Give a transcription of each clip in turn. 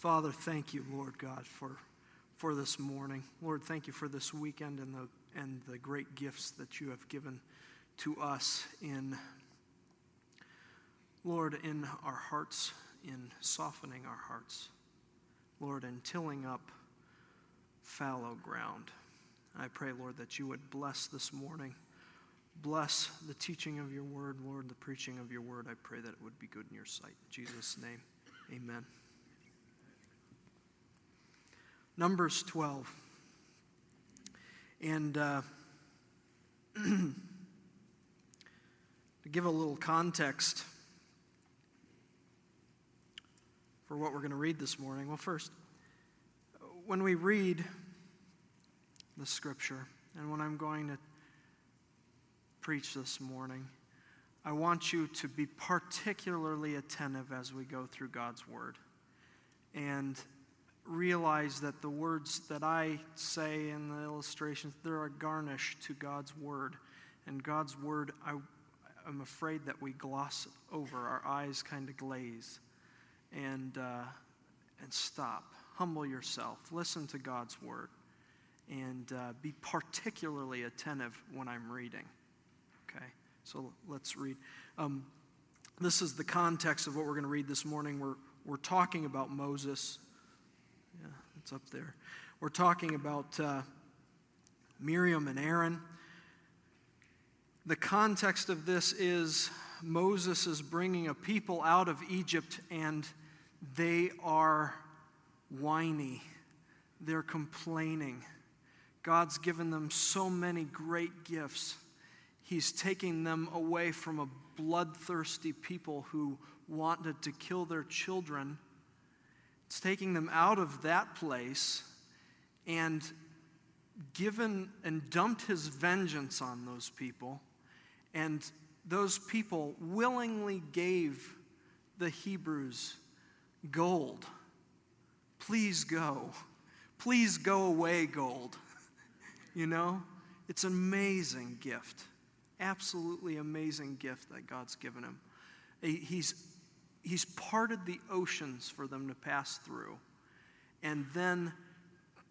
Father, thank you, Lord God, for, for this morning. Lord, thank you for this weekend and the, and the great gifts that you have given to us in, Lord, in our hearts, in softening our hearts. Lord, in tilling up fallow ground. I pray, Lord, that you would bless this morning. Bless the teaching of your word, Lord, the preaching of your word. I pray that it would be good in your sight. In Jesus' name, amen. Numbers 12. And uh, to give a little context for what we're going to read this morning, well, first, when we read the scripture, and when I'm going to preach this morning, I want you to be particularly attentive as we go through God's word. And realize that the words that I say in the illustrations, they're a garnish to God's word. And God's word, I, I'm afraid that we gloss over. Our eyes kind of glaze. And, uh, and stop. Humble yourself. Listen to God's word. And uh, be particularly attentive when I'm reading. Okay? So let's read. Um, this is the context of what we're going to read this morning. We're, we're talking about Moses it's up there. We're talking about uh, Miriam and Aaron. The context of this is Moses is bringing a people out of Egypt and they are whiny. They're complaining. God's given them so many great gifts. He's taking them away from a bloodthirsty people who wanted to kill their children it's taking them out of that place and given and dumped his vengeance on those people. And those people willingly gave the Hebrews gold. Please go. Please go away, gold. you know? It's an amazing gift. Absolutely amazing gift that God's given him. He's He's parted the oceans for them to pass through. And then,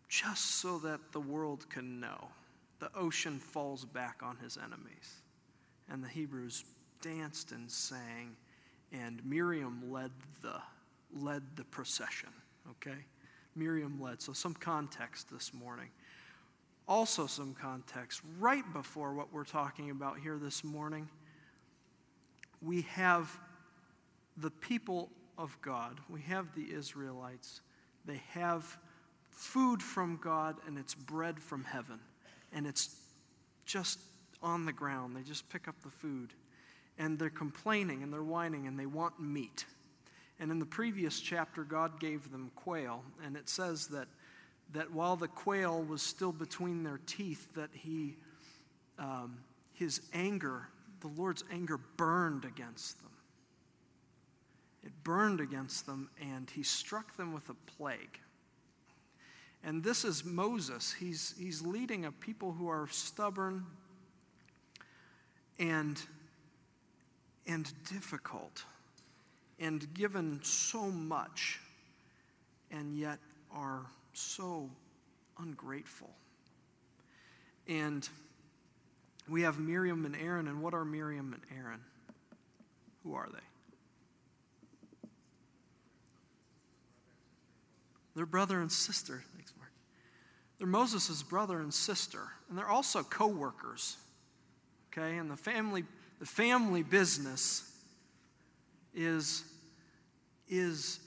just so that the world can know, the ocean falls back on his enemies. And the Hebrews danced and sang, and Miriam led the, led the procession. Okay? Miriam led. So, some context this morning. Also, some context. Right before what we're talking about here this morning, we have the people of God, we have the Israelites, they have food from God and it's bread from heaven. And it's just on the ground. They just pick up the food. And they're complaining and they're whining and they want meat. And in the previous chapter, God gave them quail. And it says that, that while the quail was still between their teeth, that he, um, his anger, the Lord's anger burned against them. It burned against them, and he struck them with a plague. And this is Moses. He's, he's leading a people who are stubborn and, and difficult and given so much, and yet are so ungrateful. And we have Miriam and Aaron, and what are Miriam and Aaron? Who are they? They're brother and sister. Thanks, Mark. They're Moses' brother and sister, and they're also co-workers. Okay, and the family, the family business is, is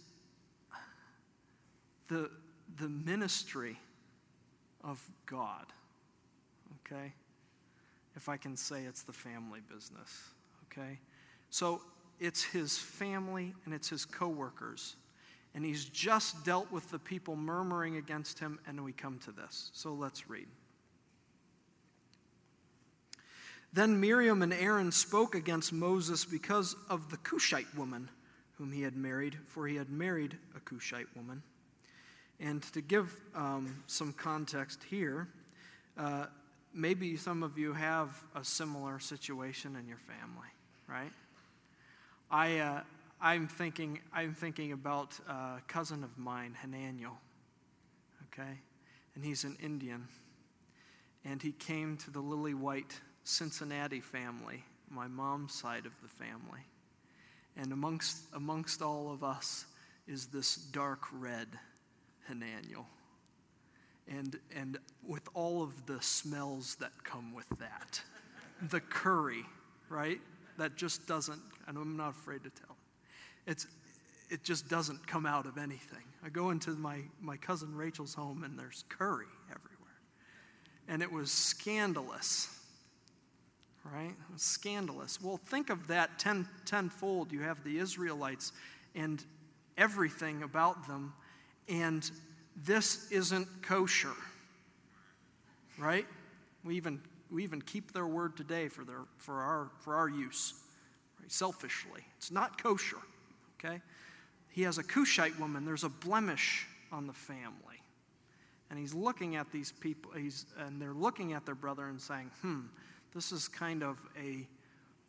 the, the ministry of God. Okay? If I can say it's the family business. Okay? So it's his family and it's his co-workers and he's just dealt with the people murmuring against him, and we come to this. So let's read. Then Miriam and Aaron spoke against Moses because of the Cushite woman whom he had married, for he had married a Cushite woman. And to give um, some context here, uh, maybe some of you have a similar situation in your family, right? I, uh, I'm thinking, I'm thinking about a cousin of mine, Hananiel, okay? And he's an Indian. And he came to the Lily White Cincinnati family, my mom's side of the family. And amongst, amongst all of us is this dark red Hananiel. And, and with all of the smells that come with that. the curry, right? That just doesn't, and I'm not afraid to tell. It's, it just doesn't come out of anything. I go into my, my cousin Rachel's home and there's curry everywhere. And it was scandalous, right? Was scandalous. Well, think of that ten, tenfold. You have the Israelites and everything about them, and this isn't kosher, right? We even, we even keep their word today for, their, for, our, for our use, right? selfishly. It's not kosher okay? He has a Cushite woman. There's a blemish on the family. And he's looking at these people, he's, and they're looking at their brother and saying, hmm, this is kind of a,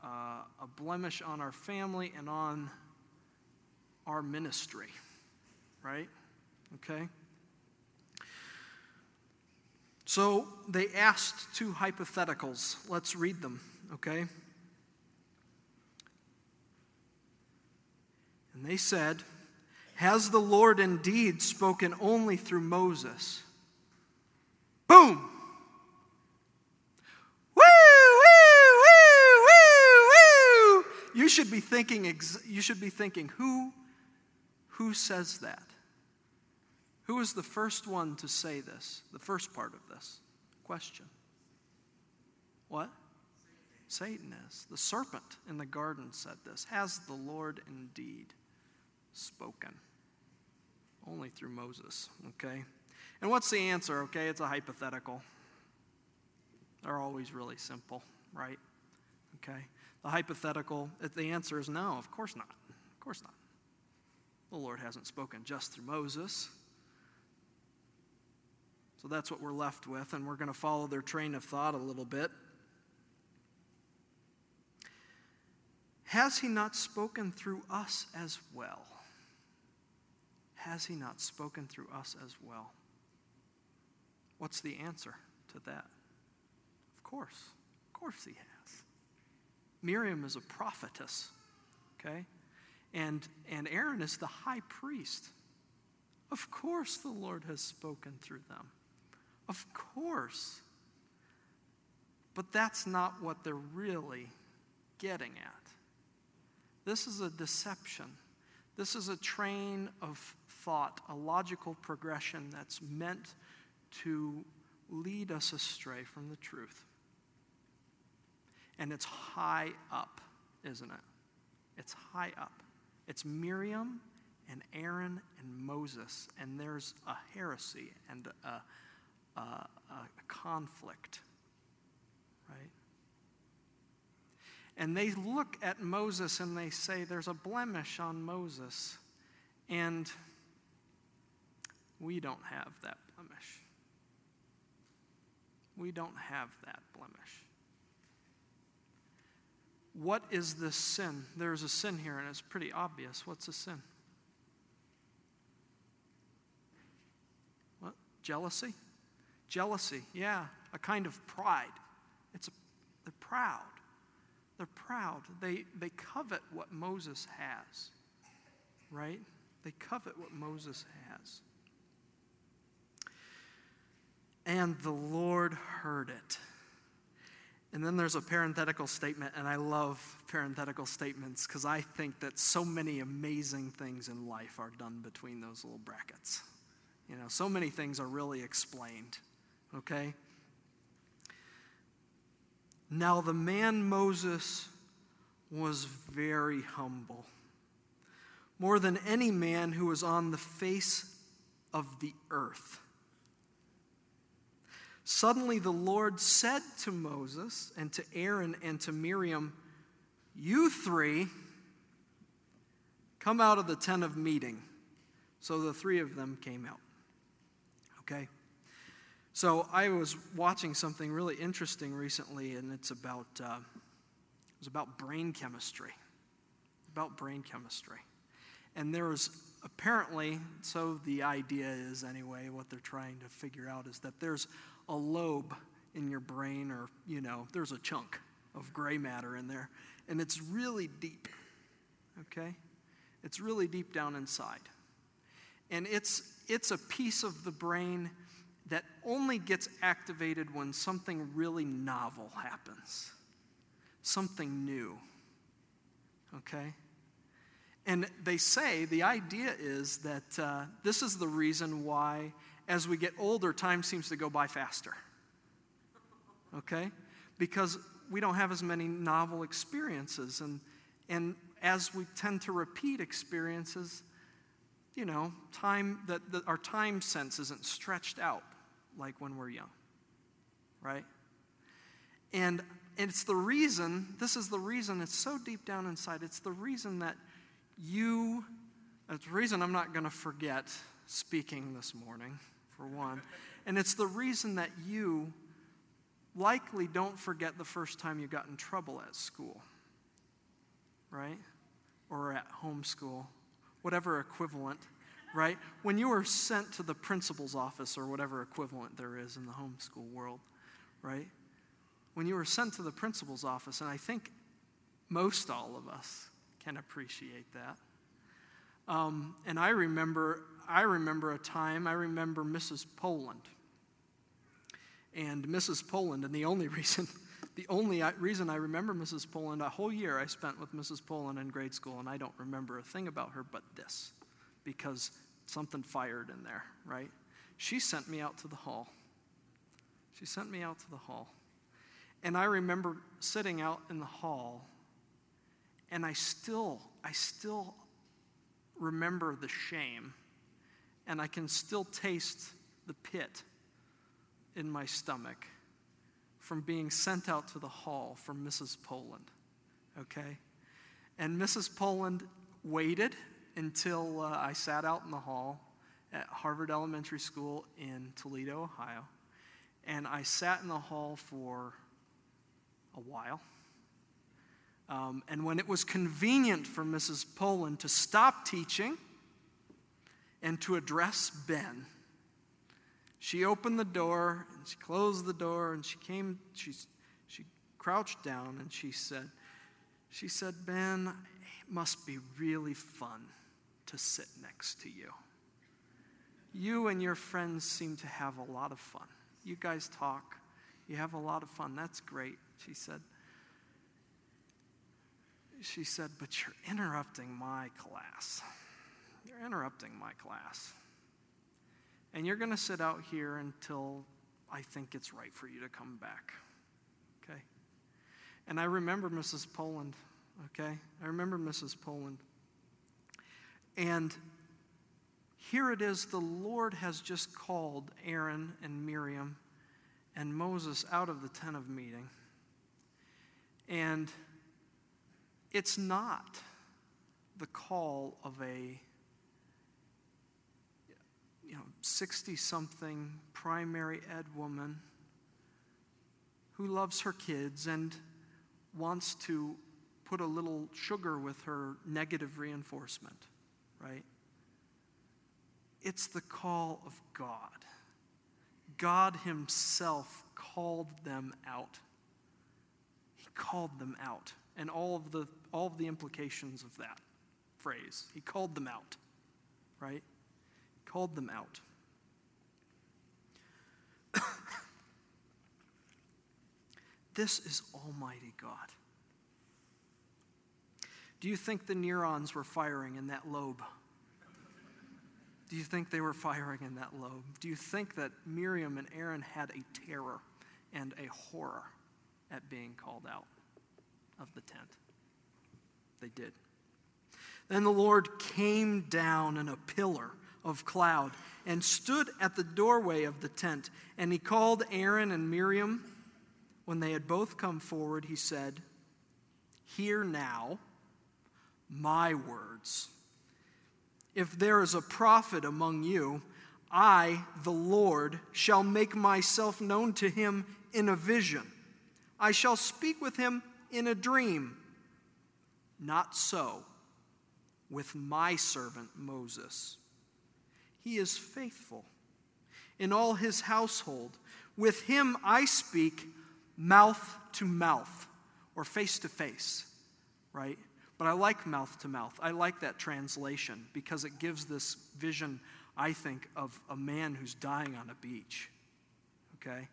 uh, a blemish on our family and on our ministry, right? Okay? So they asked two hypotheticals. Let's read them, okay? And they said, Has the Lord indeed spoken only through Moses? Boom! Woo, woo, woo, woo, woo! You should be thinking, you should be thinking, who, who says that? Who is the first one to say this? The first part of this question. What? Satan is. The serpent in the garden said this Has the Lord indeed spoken. Only through Moses, okay? And what's the answer, okay? It's a hypothetical. They're always really simple, right? Okay? The hypothetical, the answer is no, of course not. Of course not. The Lord hasn't spoken just through Moses. So that's what we're left with, and we're going to follow their train of thought a little bit. Has he not spoken through us as well? Has he not spoken through us as well? What's the answer to that? Of course. Of course he has. Miriam is a prophetess, okay? And, and Aaron is the high priest. Of course the Lord has spoken through them. Of course. But that's not what they're really getting at. This is a deception. This is a train of thought, a logical progression that's meant to lead us astray from the truth. And it's high up, isn't it? It's high up. It's Miriam and Aaron and Moses, and there's a heresy and a, a, a conflict, right? And they look at Moses and they say, There's a blemish on Moses. And we don't have that blemish. We don't have that blemish. What is this sin? There's a sin here, and it's pretty obvious. What's the sin? What? Jealousy? Jealousy, yeah, a kind of pride. It's a, they're proud. They're proud. They, they covet what Moses has, right? They covet what Moses has. And the Lord heard it. And then there's a parenthetical statement, and I love parenthetical statements because I think that so many amazing things in life are done between those little brackets. You know, so many things are really explained, okay? Now, the man Moses was very humble, more than any man who was on the face of the earth. Suddenly the Lord said to Moses and to Aaron and to Miriam, You three come out of the tent of meeting. So the three of them came out. Okay? So I was watching something really interesting recently, and it's about, uh, it was about brain chemistry. about brain chemistry. And there was apparently, so the idea is anyway, what they're trying to figure out is that there's a lobe in your brain, or, you know, there's a chunk of gray matter in there, and it's really deep, okay? It's really deep down inside. And it's, it's a piece of the brain that only gets activated when something really novel happens, something new, okay? And they say the idea is that uh, this is the reason why, as we get older, time seems to go by faster. Okay? Because we don't have as many novel experiences. And, and as we tend to repeat experiences, you know, time that, our time sense isn't stretched out like when we're young. Right? And, and it's the reason, this is the reason, it's so deep down inside, it's the reason that you, that's the reason I'm not going to forget speaking this morning, for one. And it's the reason that you likely don't forget the first time you got in trouble at school, right? Or at home school, whatever equivalent, right? When you were sent to the principal's office or whatever equivalent there is in the homeschool world, right? When you were sent to the principal's office, and I think most all of us can appreciate that. Um, and I remember, I remember a time, I remember Mrs. Poland. And Mrs. Poland, and the only reason, the only uh, reason I remember Mrs. Poland, a whole year I spent with Mrs. Poland in grade school, and I don't remember a thing about her but this, because something fired in there, right? She sent me out to the hall. She sent me out to the hall. And I remember sitting out in the hall and I still, I still remember the shame, and I can still taste the pit in my stomach from being sent out to the hall from Mrs. Poland. Okay? And Mrs. Poland waited until uh, I sat out in the hall at Harvard Elementary School in Toledo, Ohio. And I sat in the hall for a while. Um, and when it was convenient for Mrs. Poland to stop teaching and to address Ben, she opened the door and she closed the door and she came, she, she crouched down and she said, she said, Ben, it must be really fun to sit next to you. You and your friends seem to have a lot of fun. You guys talk, you have a lot of fun. That's great, she said she said, But you're interrupting my class. You're interrupting my class. And you're going to sit out here until I think it's right for you to come back. Okay? And I remember Mrs. Poland, okay? I remember Mrs. Poland. And here it is the Lord has just called Aaron and Miriam and Moses out of the tent of meeting. And it's not the call of a you know 60 something primary ed woman who loves her kids and wants to put a little sugar with her negative reinforcement, right? It's the call of God. God Himself called them out. He called them out and all of the, all of the implications of that phrase. He called them out, right? Called them out. this is Almighty God. Do you think the neurons were firing in that lobe? Do you think they were firing in that lobe? Do you think that Miriam and Aaron had a terror and a horror at being called out? of the tent. They did. Then the Lord came down in a pillar of cloud and stood at the doorway of the tent. And he called Aaron and Miriam. When they had both come forward, he said, Hear now my words. If there is a prophet among you, I, the Lord, shall make myself known to him in a vision. I shall speak with him in a dream. Not so, with my servant Moses. He is faithful in all his household. With him I speak mouth to mouth or face to face, right? But I like mouth to mouth. I like that translation because it gives this vision, I think, of a man who's dying on a beach, okay?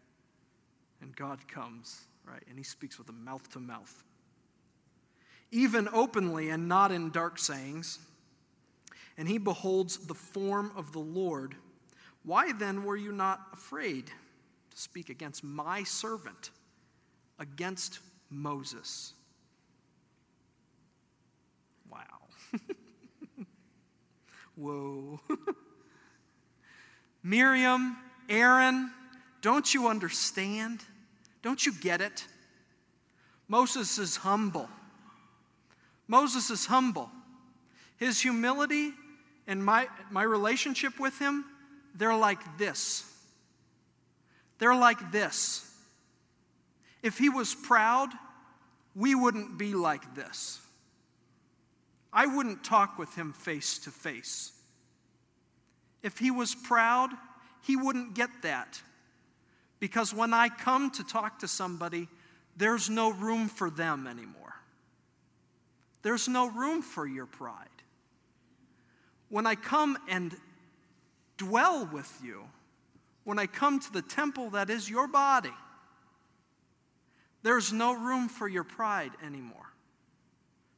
And God comes, right? And he speaks with a mouth to mouth even openly and not in dark sayings. And he beholds the form of the Lord. Why then were you not afraid to speak against my servant, against Moses? Wow. Whoa. Miriam, Aaron, don't you understand? Don't you get it? Moses is humble. Moses is humble. His humility and my, my relationship with him, they're like this. They're like this. If he was proud, we wouldn't be like this. I wouldn't talk with him face to face. If he was proud, he wouldn't get that. Because when I come to talk to somebody, there's no room for them anymore. There's no room for your pride. When I come and dwell with you, when I come to the temple that is your body, there's no room for your pride anymore.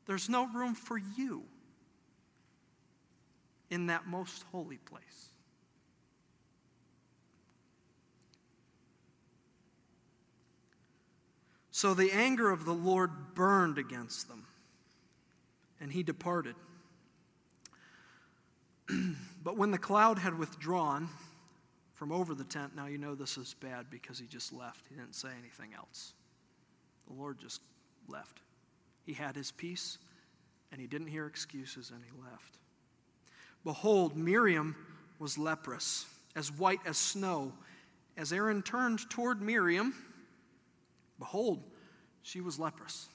There's no room for you in that most holy place. So the anger of the Lord burned against them and he departed. but when the cloud had withdrawn from over the tent, now you know this is bad because he just left. He didn't say anything else. The Lord just left. He had his piece, and he didn't hear excuses, and he left. Behold, Miriam was leprous, as white as snow. As Aaron turned toward Miriam, behold, she was leprous.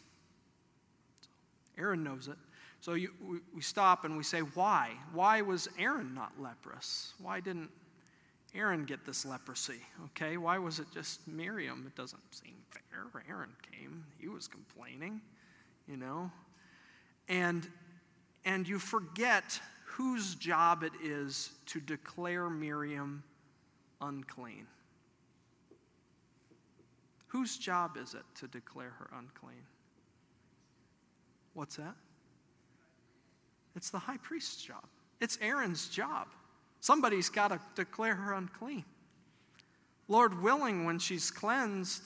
Aaron knows it. So you, we, we stop and we say, why? Why was Aaron not leprous? Why didn't Aaron get this leprosy? Okay, why was it just Miriam? It doesn't seem fair. Aaron came, he was complaining, you know. And and you forget whose job it is to declare Miriam unclean. Whose job is it to declare her unclean? What's that? It's the high priest's job, it's Aaron's job. Somebody's got to declare her unclean. Lord willing, when she's cleansed,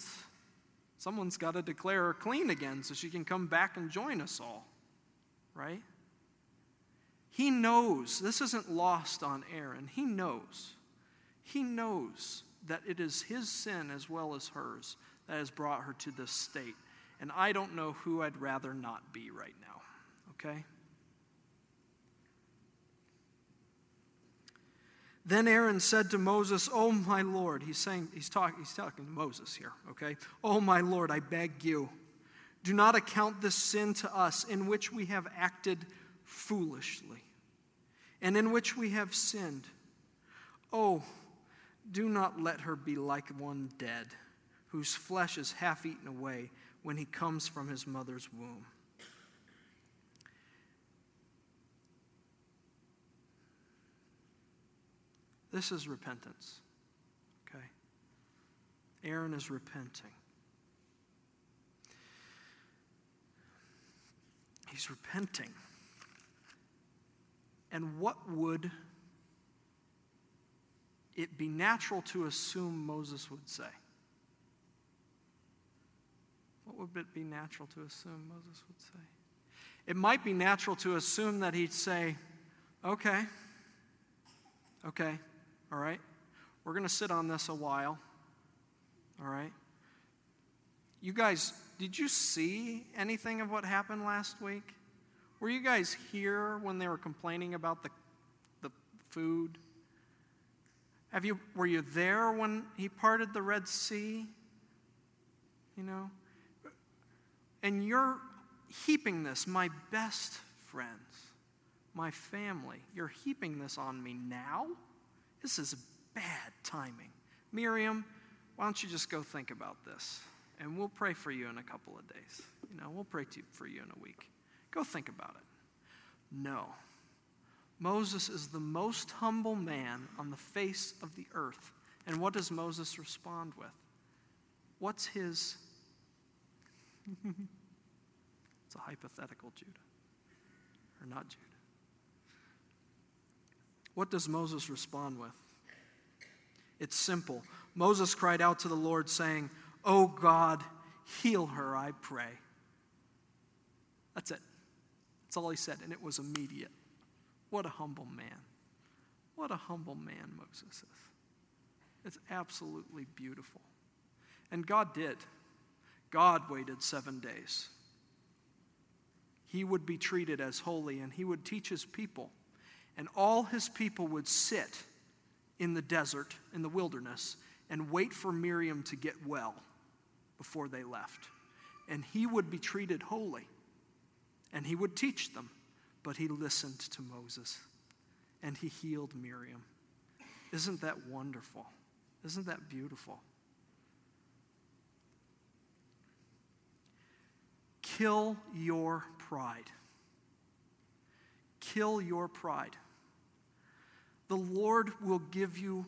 someone's got to declare her clean again so she can come back and join us all, right? He knows, this isn't lost on Aaron. He knows. He knows that it is his sin as well as hers that has brought her to this state. And I don't know who I'd rather not be right now, okay? Then Aaron said to Moses, Oh, my Lord, he's saying, he's, talk, he's talking to Moses here, okay? Oh, my Lord, I beg you, do not account this sin to us in which we have acted foolishly and in which we have sinned. Oh, do not let her be like one dead, whose flesh is half eaten away when he comes from his mother's womb. This is repentance. Okay? Aaron is repenting. He's repenting. And what would it be natural to assume Moses would say? What would it be natural to assume Moses would say? It might be natural to assume that he'd say, okay, okay, all right? We're going to sit on this a while, all right? You guys, did you see anything of what happened last week? Were you guys here when they were complaining about the, the food? Have you, were you there when he parted the Red Sea? You know? And you're heaping this, my best friends, my family. You're heaping this on me now? This is bad timing. Miriam, why don't you just go think about this? And we'll pray for you in a couple of days. You know, we'll pray to, for you in a week. Go think about it. No. Moses is the most humble man on the face of the earth. And what does Moses respond with? What's his. it's a hypothetical Judah. Or not Judah. What does Moses respond with? It's simple. Moses cried out to the Lord, saying, Oh God, heal her, I pray. That's it. That's all he said, and it was immediate. What a humble man. What a humble man Moses is. It's absolutely beautiful. And God did. God waited seven days. He would be treated as holy, and he would teach his people. And all his people would sit in the desert, in the wilderness, and wait for Miriam to get well before they left. And he would be treated holy, and he would teach them. But he listened to Moses, and he healed Miriam. Isn't that wonderful? Isn't that beautiful? Kill your pride. Kill your pride. The Lord will give you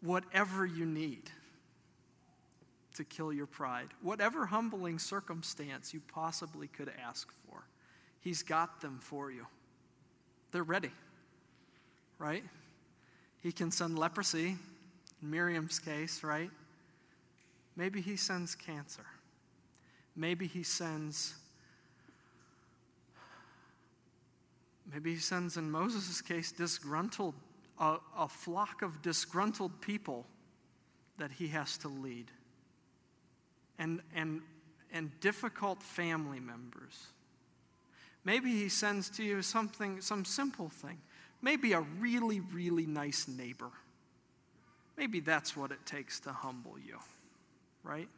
whatever you need to kill your pride, whatever humbling circumstance you possibly could ask for. He's got them for you. They're ready, right? He can send leprosy, in Miriam's case, right? Maybe he sends cancer. Maybe he sends, maybe he sends, in Moses' case, disgruntled, a, a flock of disgruntled people that he has to lead. And, and, and difficult family members. Maybe he sends to you something, some simple thing. Maybe a really, really nice neighbor. Maybe that's what it takes to humble you, right?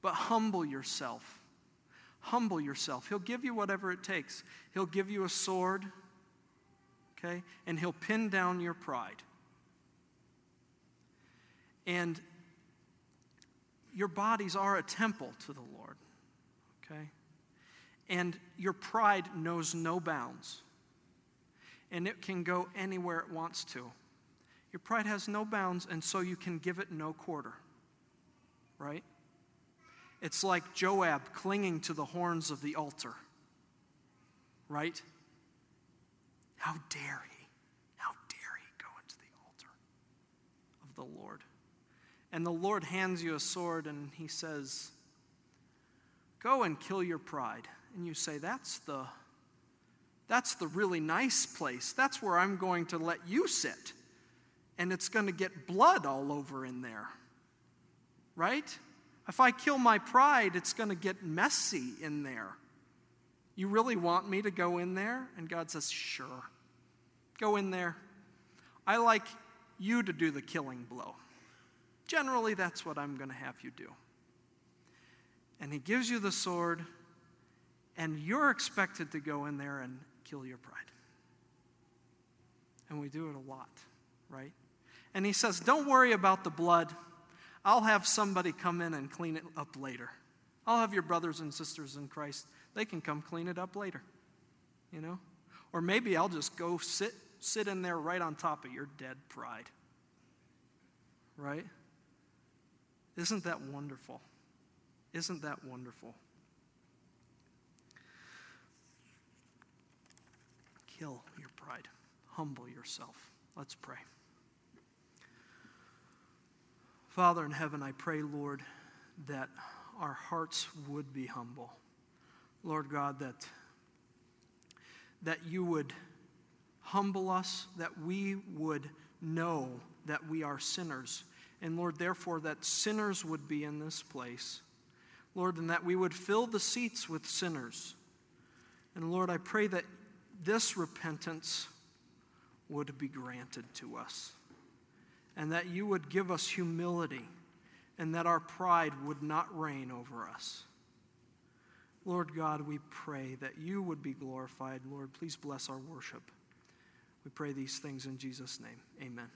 But humble yourself. Humble yourself. He'll give you whatever it takes. He'll give you a sword, okay? And he'll pin down your pride. And your bodies are a temple to the Lord, okay? And your pride knows no bounds. And it can go anywhere it wants to. Your pride has no bounds, and so you can give it no quarter, right? It's like Joab clinging to the horns of the altar. Right? How dare he? How dare he go into the altar of the Lord? And the Lord hands you a sword and he says, Go and kill your pride. And you say, That's the that's the really nice place. That's where I'm going to let you sit. And it's going to get blood all over in there. Right? If I kill my pride, it's going to get messy in there. You really want me to go in there? And God says, Sure. Go in there. I like you to do the killing blow. Generally, that's what I'm going to have you do. And He gives you the sword, and you're expected to go in there and kill your pride. And we do it a lot, right? And He says, Don't worry about the blood. I'll have somebody come in and clean it up later. I'll have your brothers and sisters in Christ. They can come clean it up later. You know? Or maybe I'll just go sit sit in there right on top of your dead pride. Right? Isn't that wonderful? Isn't that wonderful? Kill your pride. Humble yourself. Let's pray. Father in heaven, I pray, Lord, that our hearts would be humble. Lord God, that, that you would humble us, that we would know that we are sinners. And Lord, therefore, that sinners would be in this place. Lord, and that we would fill the seats with sinners. And Lord, I pray that this repentance would be granted to us and that you would give us humility and that our pride would not reign over us. Lord God, we pray that you would be glorified. Lord, please bless our worship. We pray these things in Jesus' name. Amen.